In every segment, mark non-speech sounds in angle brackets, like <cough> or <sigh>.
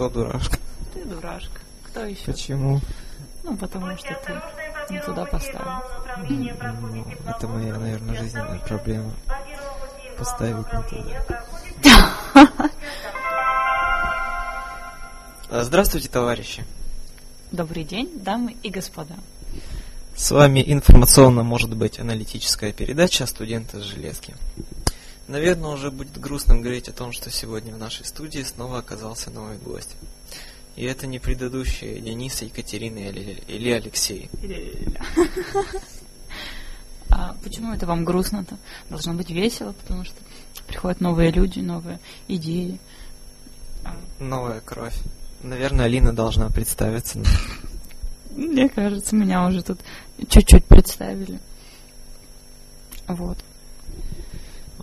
кто дурашка? Ты дурашка. Кто еще? Почему? Ну, потому что ты не туда поставил. Ну, это моя, наверное, жизненная проблема. Поставить не туда. <laughs> А, Здравствуйте, товарищи. Добрый день, дамы и господа. С вами информационно, может быть, аналитическая передача «Студенты с железки». Наверное, уже будет грустным говорить о том, что сегодня в нашей студии снова оказался новый гость. И это не предыдущие Денис, Екатерина или, или Алексей. А почему это вам грустно-то? Должно быть весело, потому что приходят новые люди, новые идеи. А, Новая кровь. Наверное, Алина должна представиться. Мне кажется, меня уже тут чуть-чуть представили. Вот.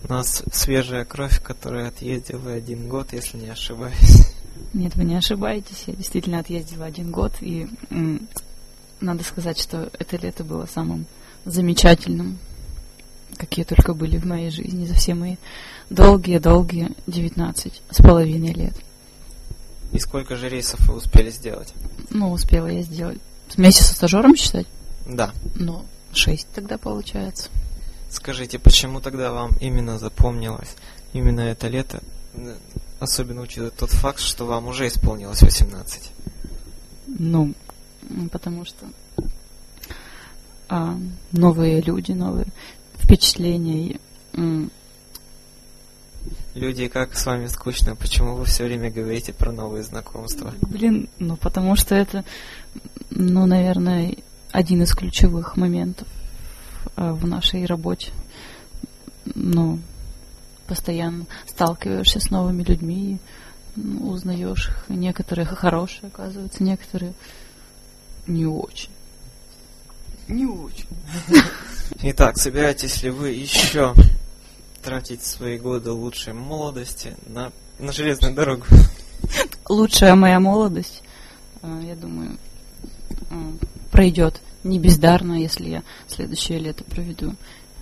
У нас свежая кровь, которая отъездила один год, если не ошибаюсь. Нет, вы не ошибаетесь, я действительно отъездила один год, и м, надо сказать, что это лето было самым замечательным, какие только были в моей жизни за все мои долгие-долгие 19 с половиной лет. И сколько же рейсов вы успели сделать? Ну, успела я сделать. Вместе со стажером считать? Да. Ну, шесть тогда получается. Скажите, почему тогда вам именно запомнилось именно это лето, особенно учитывая тот факт, что вам уже исполнилось 18? Ну, потому что а, новые люди, новые впечатления. И, Люди, как с вами скучно, почему вы все время говорите про новые знакомства? Блин, ну потому что это, ну, наверное, один из ключевых моментов в нашей работе. Ну, постоянно сталкиваешься с новыми людьми, ну, узнаешь их. Некоторые хорошие, оказывается, некоторые не очень. Не очень. Итак, собираетесь ли вы еще тратить свои годы лучшей молодости на, на железную дорогу? Лучшая моя молодость, а, я думаю, а, пройдет не бездарно, если я следующее лето проведу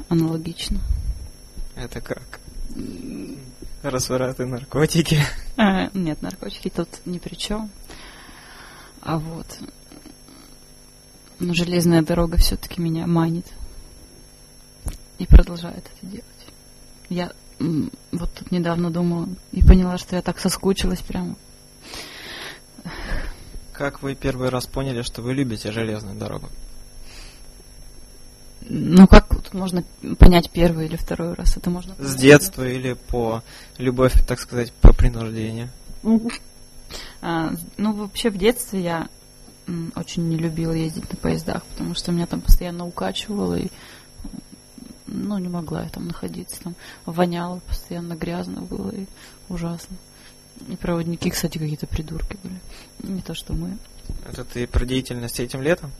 аналогично. Это как? Развраты, наркотики. А, нет, наркотики тут ни при чем. А вот. Но железная дорога все-таки меня манит. И продолжает это делать. Я вот тут недавно думала и поняла, что я так соскучилась прямо. Как вы первый раз поняли, что вы любите железную дорогу? Ну как тут можно понять первый или второй раз? Это можно С понять, детства или по любовь, так сказать, по принуждению? А, ну, вообще в детстве я очень не любила ездить на поездах, потому что меня там постоянно укачивало, и ну, не могла я там находиться. Там воняло, постоянно грязно было и ужасно. И проводники, кстати, какие-то придурки были. Не то, что мы. Это ты про деятельность этим летом?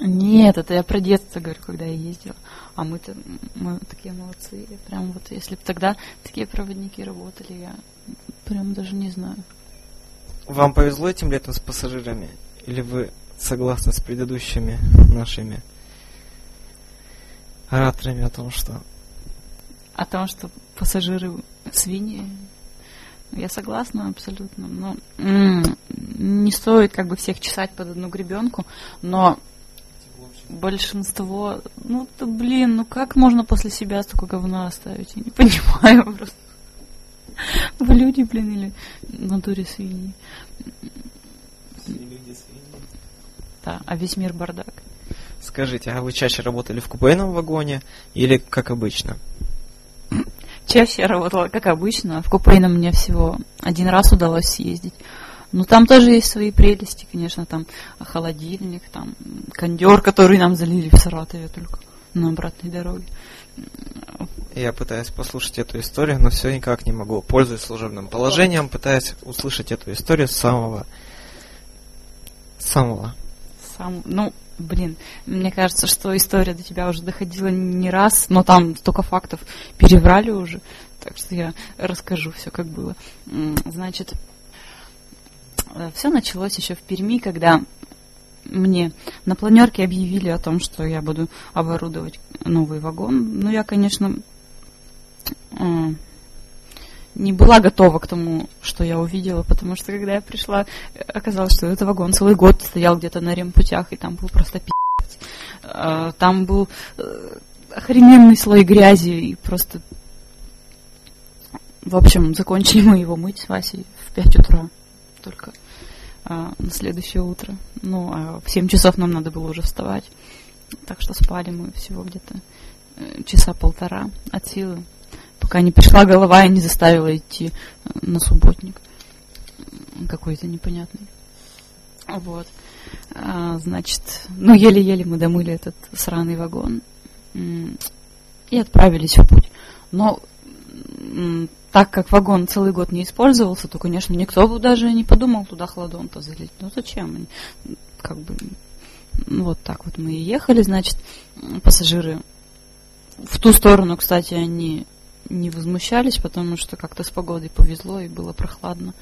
Нет, это я про детство говорю, когда я ездила. А мы-то, мы такие молодцы. Прям вот, если бы тогда такие проводники работали, я прям даже не знаю. Вам повезло этим летом с пассажирами? Или вы согласны с предыдущими нашими ораторами о том, что О том, что пассажиры свиньи, я согласна абсолютно. Но м, не стоит как бы всех чесать под одну гребенку, но большинство, ну да блин, ну как можно после себя столько говна оставить? Я не понимаю <laughs> просто. Вы люди, блин, или в натуре свиньи. Да, а весь мир бардак. Скажите, а вы чаще работали в купейном вагоне или как обычно? Чаще я работала, как обычно. В купейном мне всего один раз удалось съездить. Ну, там тоже есть свои прелести, конечно, там холодильник, там кондер, который нам залили в Саратове только на обратной дороге. Я пытаюсь послушать эту историю, но все никак не могу. Пользуясь служебным положением, пытаюсь услышать эту историю с самого... самого. Сам, ну, блин, мне кажется, что история до тебя уже доходила не раз, но там столько фактов переврали уже, так что я расскажу все, как было. Значит, все началось еще в Перми, когда мне на планерке объявили о том, что я буду оборудовать новый вагон. Ну, я, конечно, э, не была готова к тому, что я увидела, потому что когда я пришла, оказалось, что этот вагон целый год стоял где-то на ремпутях, и там был просто пи***ц. Там был э, охрененный слой грязи, и просто... В общем, закончили мы его мыть с Васей в 5 утра только а, на следующее утро. Ну, а в 7 часов нам надо было уже вставать. Так что спали мы всего где-то э, часа полтора от силы пока не пришла голова и не заставила идти э, на субботник какой-то непонятный. Вот. А, значит, ну, еле-еле мы домыли этот сраный вагон и отправились в путь. Но так как вагон целый год не использовался, то, конечно, никто бы даже не подумал туда хладон-то залить. Ну, зачем? Как бы, ну, вот так вот мы и ехали, значит, пассажиры в ту сторону, кстати, они не возмущались, потому что как-то с погодой повезло и было прохладно.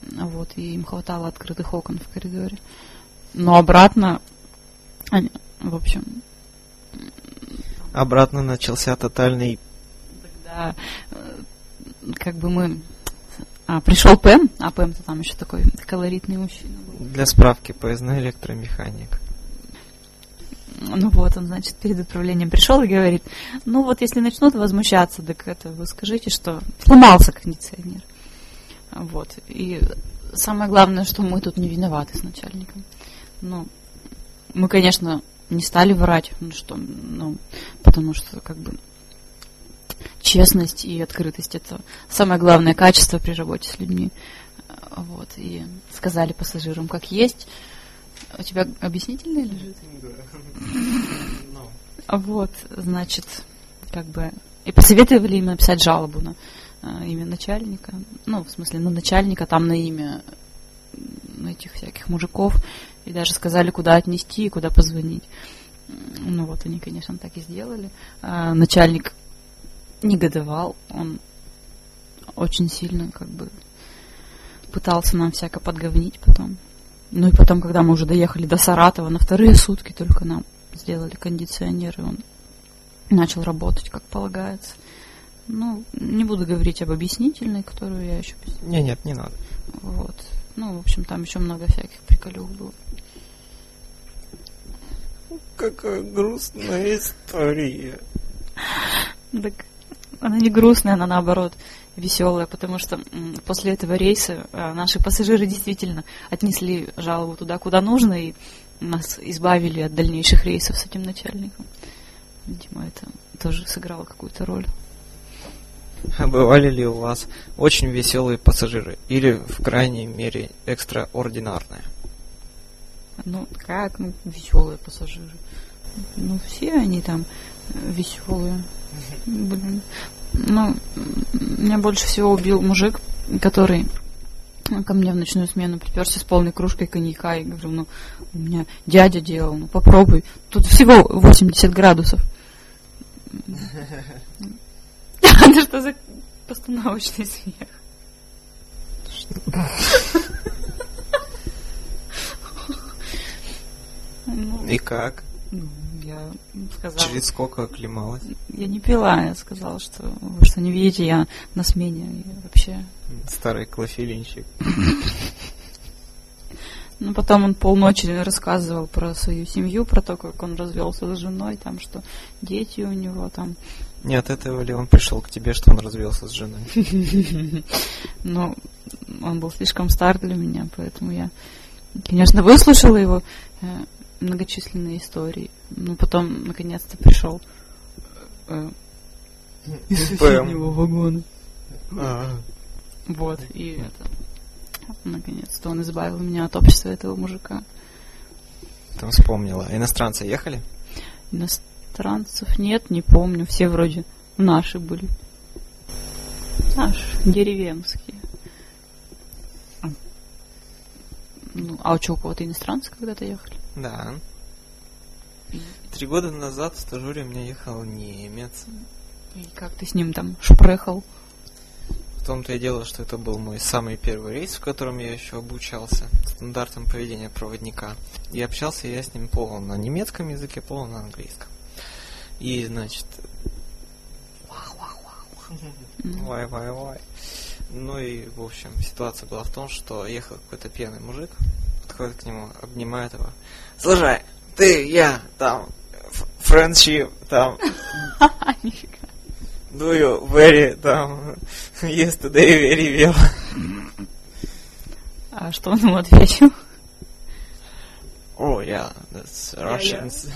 Вот, и им хватало открытых окон в коридоре. Но обратно, они, в общем... Обратно начался тотальный... Тогда, как бы мы... А, пришел Пэм, а Пэм-то там еще такой колоритный мужчина был. Для справки, поездной электромеханик. Ну вот, он, значит, перед отправлением пришел и говорит, ну вот, если начнут возмущаться, так это вы скажите, что сломался кондиционер. Вот. И самое главное, что мы тут не виноваты с начальником. Ну, мы, конечно, не стали врать, ну что, ну, потому что, как бы, честность и открытость это самое главное качество при работе с людьми. Вот. И сказали пассажирам, как есть. У тебя объяснительное лежит? Да. Вот, значит, как бы... И посоветовали им написать жалобу на э, имя начальника. Ну, в смысле, на начальника, там на имя этих всяких мужиков. И даже сказали, куда отнести и куда позвонить. Ну вот, они, конечно, так и сделали. А начальник негодовал. Он очень сильно, как бы, пытался нам всяко подговнить потом. Ну и потом, когда мы уже доехали до Саратова, на вторые сутки только нам сделали кондиционер, и он начал работать, как полагается. Ну, не буду говорить об объяснительной, которую я еще... Не, нет, не надо. Вот. Ну, в общем, там еще много всяких приколюх было. Какая грустная история. Так она не грустная, она наоборот веселая, потому что после этого рейса а, наши пассажиры действительно отнесли жалобу туда, куда нужно, и нас избавили от дальнейших рейсов с этим начальником. Видимо, это тоже сыграло какую-то роль. А бывали ли у вас очень веселые пассажиры? Или, в крайней мере, экстраординарные? Ну, как, ну, веселые пассажиры. Ну, все они там э, веселые. Блин. Ну, меня больше всего убил мужик, который ко мне в ночную смену приперся с полной кружкой коньяка и говорю, ну, у меня дядя делал, ну, попробуй. Тут всего 80 градусов. <laughs> Это что за постановочный смех? И как? Я сказала... Через сколько оклемалась? Я не пила, я сказала, что вы что, не видите, я на смене и вообще... Старый клофелинчик. Ну, потом он полночи рассказывал про свою семью, про то, как он развелся с женой, там, что дети у него там. Не от этого ли он пришел к тебе, что он развелся с женой? <laughs> Ну, он был слишком стар для меня, поэтому я, конечно, выслушала его э, многочисленные истории. Ну, потом, наконец-то, пришел э, из соседнего вагона. А. Вот, и это... Наконец-то он избавил меня от общества этого мужика. Там вспомнила. Иностранцы ехали? Иностранцев нет, не помню. Все вроде наши были. Наши, деревенские. Ну, а у чего, у кого-то иностранцы когда-то ехали? Да. Три года назад в стажере у меня ехал немец. И как ты с ним там шпрехал? В том-то и дело, что это был мой самый первый рейс, в котором я еще обучался стандартам поведения проводника. И общался я с ним полно на немецком языке, полно на английском. И, значит... Вай, вай, вай. Ну и, в общем, ситуация была в том, что ехал какой-то пьяный мужик, подходит к нему, обнимает его. Слушай, ты, я, там, friendship, там, <laughs> do you very, там, yesterday very well. А что он ему ответил? О, yeah, that's Russians.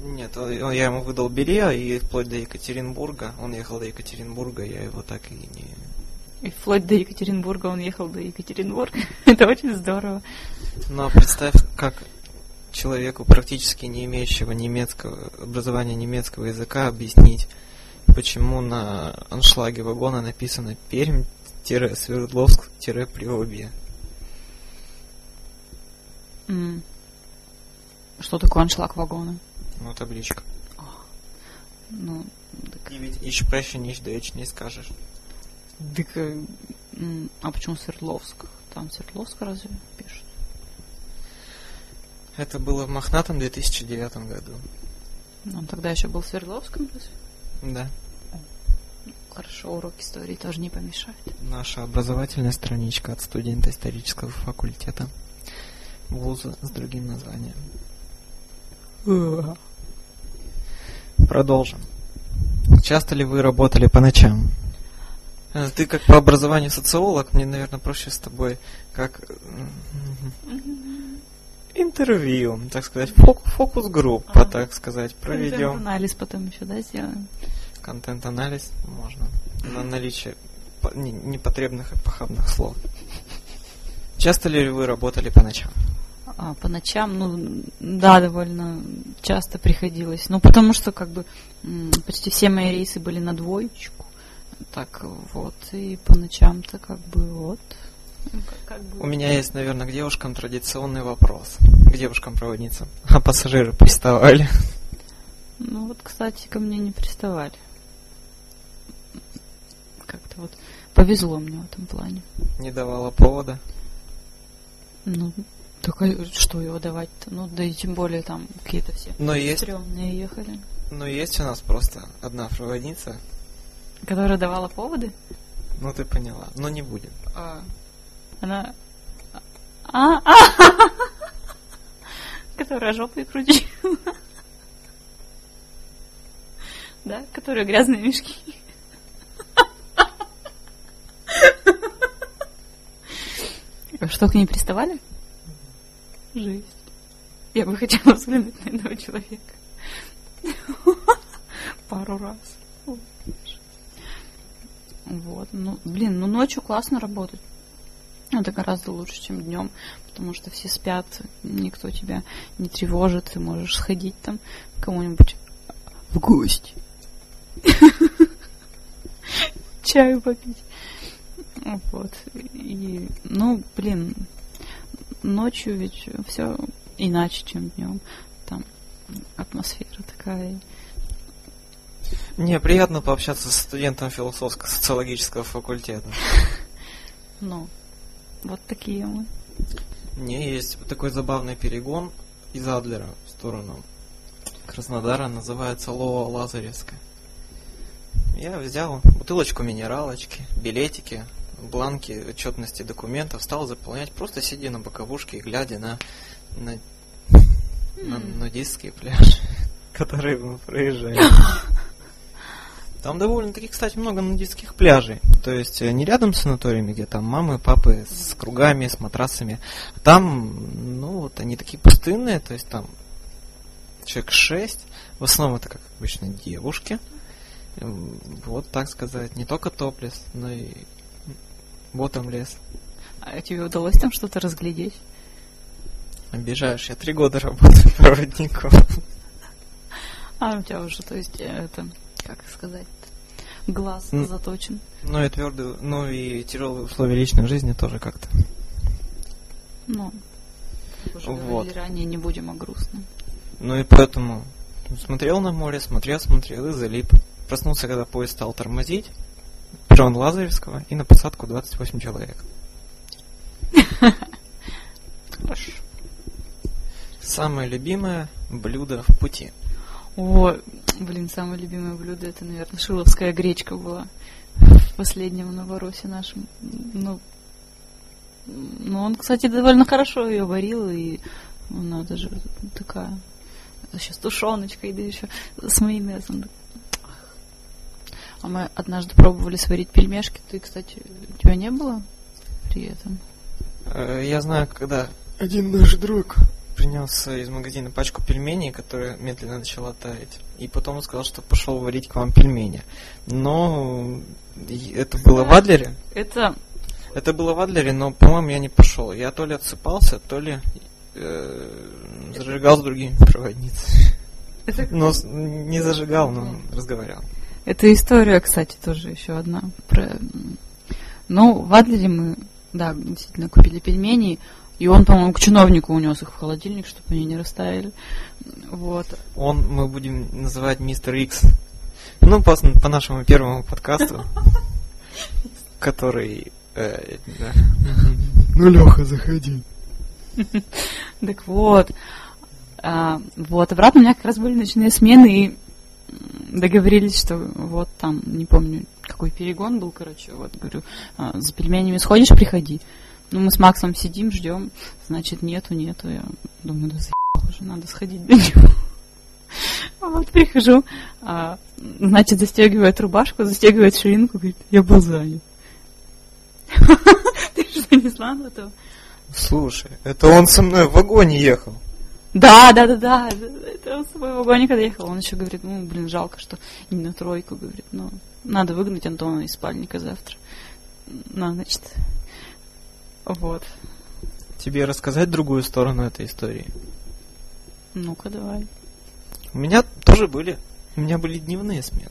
Нет, он- я ему выдал билет, и вплоть до Екатеринбурга, он ехал до Екатеринбурга, я его так и не... И вплоть до Екатеринбурга он ехал до Екатеринбурга. <laughs> Это очень здорово. Но представь, как человеку, практически не имеющего немецкого образования немецкого языка, объяснить, почему на аншлаге вагона написано Пермь-Свердловск-Приобье. Что такое аншлаг вагона? Ну, табличка. Ну, так, И ведь еще проще нич дойч не скажешь. Так, э, а почему Свердловск? Там Свердловск разве пишут? Это было в Мохнатом 2009 году. Он тогда еще был в Свердловском? Да. Хорошо, урок истории тоже не помешает. Наша образовательная страничка от студента исторического факультета вуза с другим названием. Продолжим. Часто ли вы работали по ночам? Э, Ты как по образованию социолог, мне, наверное, проще с тобой как м, интервью, так сказать, фок- фокус-группа, Ага. так сказать, проведем. Анализ потом еще, да, сделаем? Контент-анализ можно. На наличие по- не- непотребных и похабных слов. Часто ли вы работали по ночам? А, по ночам, ну, да, довольно часто приходилось. Ну, потому что, как бы, почти все мои рейсы были на двоечку. Так, вот, и по ночам-то, как бы, вот. Ну, как- как бы- У меня есть, наверное, к девушкам традиционный вопрос. К девушкам-проводницам. <laughs> А пассажиры приставали? Ну, вот, кстати, ко мне не приставали. Как-то вот повезло мне в этом плане. Не давала повода? Ну, только что его давать-то? Ну, да и тем более там какие-то все Но есть, стрёмные ехали. но есть у нас просто одна проводница. Которая давала поводы? Ну, ты поняла. Но не будем. А, она... А, а, <laughs> которая жопой крутила. Да, которая грязные мешки. А Что, к ней приставали? Жесть. Я бы хотела взглянуть на этого человека. Пару раз. Вот, ну, блин, ну ночью классно работать. Это гораздо лучше, чем днем, потому что все спят, никто тебя не тревожит, ты можешь сходить там кому-нибудь в гости. <laughs> Чаю попить. Вот. И, ну, блин, ночью ведь все иначе, чем днем. Там атмосфера такая. Мне приятно пообщаться с студентом философско-социологического факультета. <laughs> Ну, вот такие мы. Мне есть вот такой забавный перегон из Адлера в сторону Краснодара, называется Лоа Лазаревская. Я взял бутылочку минералочки, билетики, бланки отчетности документов, стал заполнять, просто сидя на боковушке и глядя на, на, на нудистский пляж, <laughs> который мы проезжали. <laughs> Там довольно-таки, кстати, много нудистских пляжей. То есть э, не рядом с санаториями, где там мамы, папы с кругами, с матрасами. Там, ну, вот они такие пустынные, то есть там человек шесть. В основном это, как обычно, девушки. Вот так сказать. Не только топлес, но и ботом лес. А тебе удалось там что-то разглядеть? Обижаешь, я три года работаю <laughs> проводником. А, у тебя уже, то есть, э, это, как сказать, глаз М. заточен. Ну и твердые, ну и тяжелые условия личной жизни тоже как-то. Ну, как уже Вот. говорили ранее, не будем о грустном. Ну и поэтому смотрел на море, смотрел, смотрел и залип. Проснулся, когда поезд стал тормозить. Перрон Лазаревского и на посадку 28 человек. <laughs> Хорошо. Самое любимое блюдо в пути. О, блин, самое любимое блюдо это, наверное, шиловская гречка была. последнем Новоросе нашем. Ну, ну, он, кстати, довольно хорошо ее варил, и она даже такая, сейчас тушеночкой, да еще с майонезом. А мы однажды пробовали сварить пельмешки. Ты, кстати, у тебя не было при этом? Э, Я знаю, когда один наш друг принес из магазина пачку пельменей, которая медленно начала таять. И потом он сказал, что пошел варить к вам пельмени. Но это было в Адлере. Это Это было в Адлере, но, по-моему, я не пошел. Я то ли отсыпался, то ли э, зажигал с другими проводницами. Это, <laughs> Но не зажигал, но разговаривал. это история, кстати, тоже еще одна. Про... Ну, в Адлере мы, да, действительно купили пельмени, и он, по-моему, к чиновнику унес их в холодильник, чтобы они не растаяли. Вот. Он, мы будем называть мистер Икс. Ну, по, по нашему первому подкасту, <laughs> который... э. Ну, Леха, заходи. <laughs> Так вот. А, вот, обратно у меня как раз были ночные смены, и договорились, что вот там, не помню, какой перегон был, короче, вот, говорю, а, за пельменями сходишь, приходи. Ну, мы с Максом сидим, ждем, значит, нету, нету. Я думаю, да заебал уже, надо сходить до него. Вот, прихожу, а, значит, застегивает рубашку, застегивает ширинку, говорит, я был занят. <laughs> Ты что, не знала этого? Слушай, это он со мной в вагоне ехал. Да, да, да, да. Это он с собой в вагоне, когда ехал. Он еще говорит, ну, блин, жалко, что не на тройку, говорит, ну, надо выгнать Антона из спальника завтра. На ночь. Вот. Тебе рассказать другую сторону этой истории? Ну-ка, давай. У меня тоже были, у меня были дневные смены.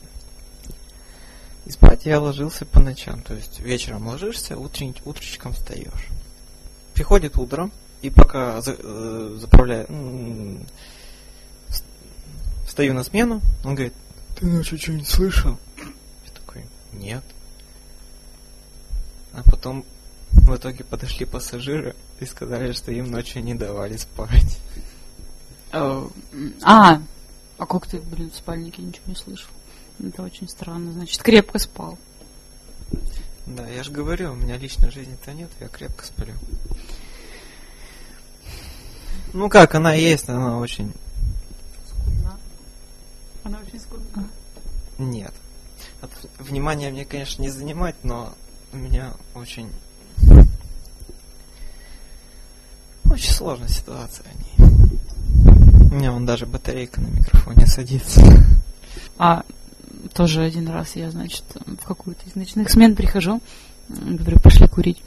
И спать я ложился по ночам, то есть вечером ложишься, утрень, утречком встаешь. Приходит утро, и пока за- э, заправляю, с- встаю на смену, он говорит, ты ночью что-нибудь слышал? Я такой, нет. А потом в итоге подошли пассажиры и сказали, что им ночью не давали спать. Э, А, а как ты, блин, в спальнике ничего не слышал? Это очень странно, значит, крепко спал. Да, я же говорю, у меня личной жизни-то нет, я крепко сплю. Ну как, она есть, но она очень... Скудна. Она очень скудна. Нет. От внимания мне, конечно, не занимать, но у меня очень... Очень сложная ситуация. У меня вон даже батарейка на микрофоне садится. А тоже один раз я, значит, в какую-то из ночных смен прихожу, говорю, пошли курить.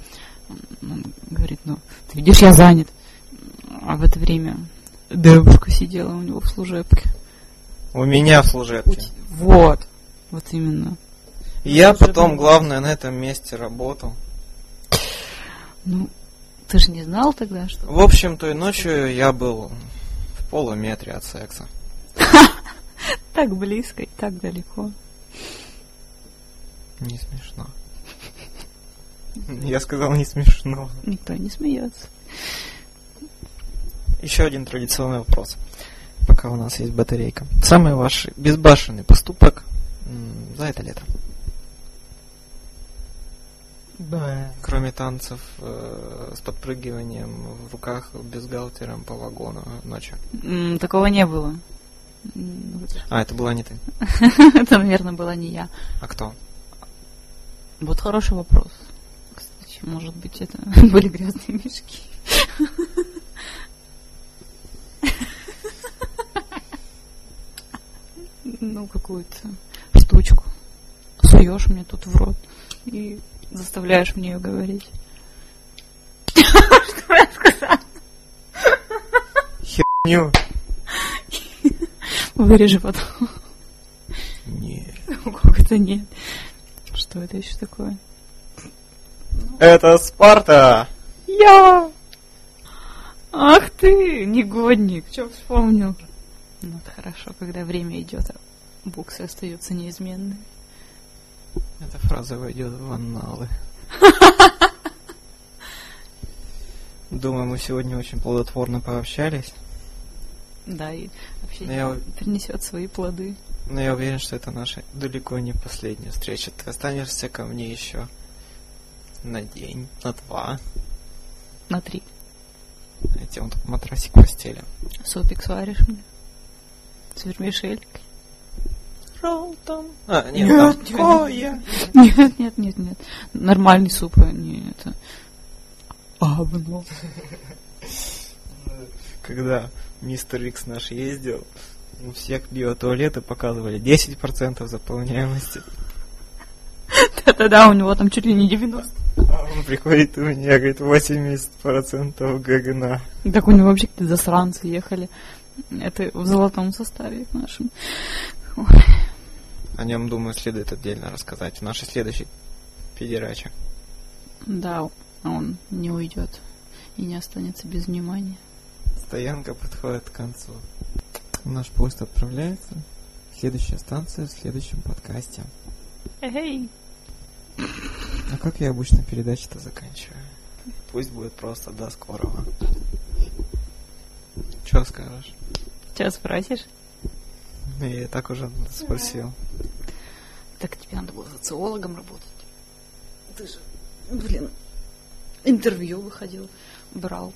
Он говорит, ну, ты видишь, я занят. А в это время девушка сидела у него в служебке. У меня в служебке. Вот, вот именно. Я потом, главное, на этом месте работал. Ну, ты же не знал тогда, что... В общем, той ночью я был в полуметре от секса. <laughs> Так близко и так далеко. Не смешно. Я сказал не смешно. Никто не смеется. Еще один традиционный вопрос. Пока у нас есть батарейка. Самый ваш безбашенный поступок за это лето. Кроме танцев э, с подпрыгиванием в руках бюстгальтером по вагону ночью. М, Такого не было. А, это была не ты. <laughs> Это, наверное, была не я. А кто? Вот хороший вопрос. Кстати, может быть, это <laughs> были грязные мешки. <laughs> Ну, какую-то штучку суешь мне тут в рот и заставляешь мне ее говорить. Что я сказала? Ню. Вырежи потом. Не. Как это нет? Что это еще такое? Это Спарта! Я! Ах ты, негодник, что вспомнил? Ну, это хорошо, когда время идет, а буксы остаются неизменны. Эта фраза войдет в анналы. <laughs> Думаю, мы сегодня очень плодотворно пообщались. Да, и вообще Я принесет свои плоды. Но я уверен, что это наша далеко не последняя встреча. Ты останешься ко мне еще на день, на два. На три. Эти вот матрасик постели. Супик сваришь мне? С вермишелькой? Ролтон. А, нет, Нет, такое. Нет, нет, нет, нет. Нормальный суп, а не это. Авно. Когда мистер Икс наш ездил, у всех биотуалеты показывали 10% заполняемости. Да-да-да, у него там чуть ли не 90. А он приходит и у меня говорит 80% ГГНА. Так у него вообще какие-то засранцы ехали. Это в золотом составе нашем. О нем, думаю, следует отдельно рассказать в нашей следующей передаче. Да, он не уйдет и не останется без внимания. Стоянка подходит к концу. Наш поезд отправляется. Следующая станция в следующем подкасте. Эй! А как я обычно передачи-то заканчиваю? Пусть будет просто до скорого. Че скажешь? Сейчас спросишь? Я и так уже спросил. Так тебе надо было социологом работать. Ты же, блин, интервью выходил, брал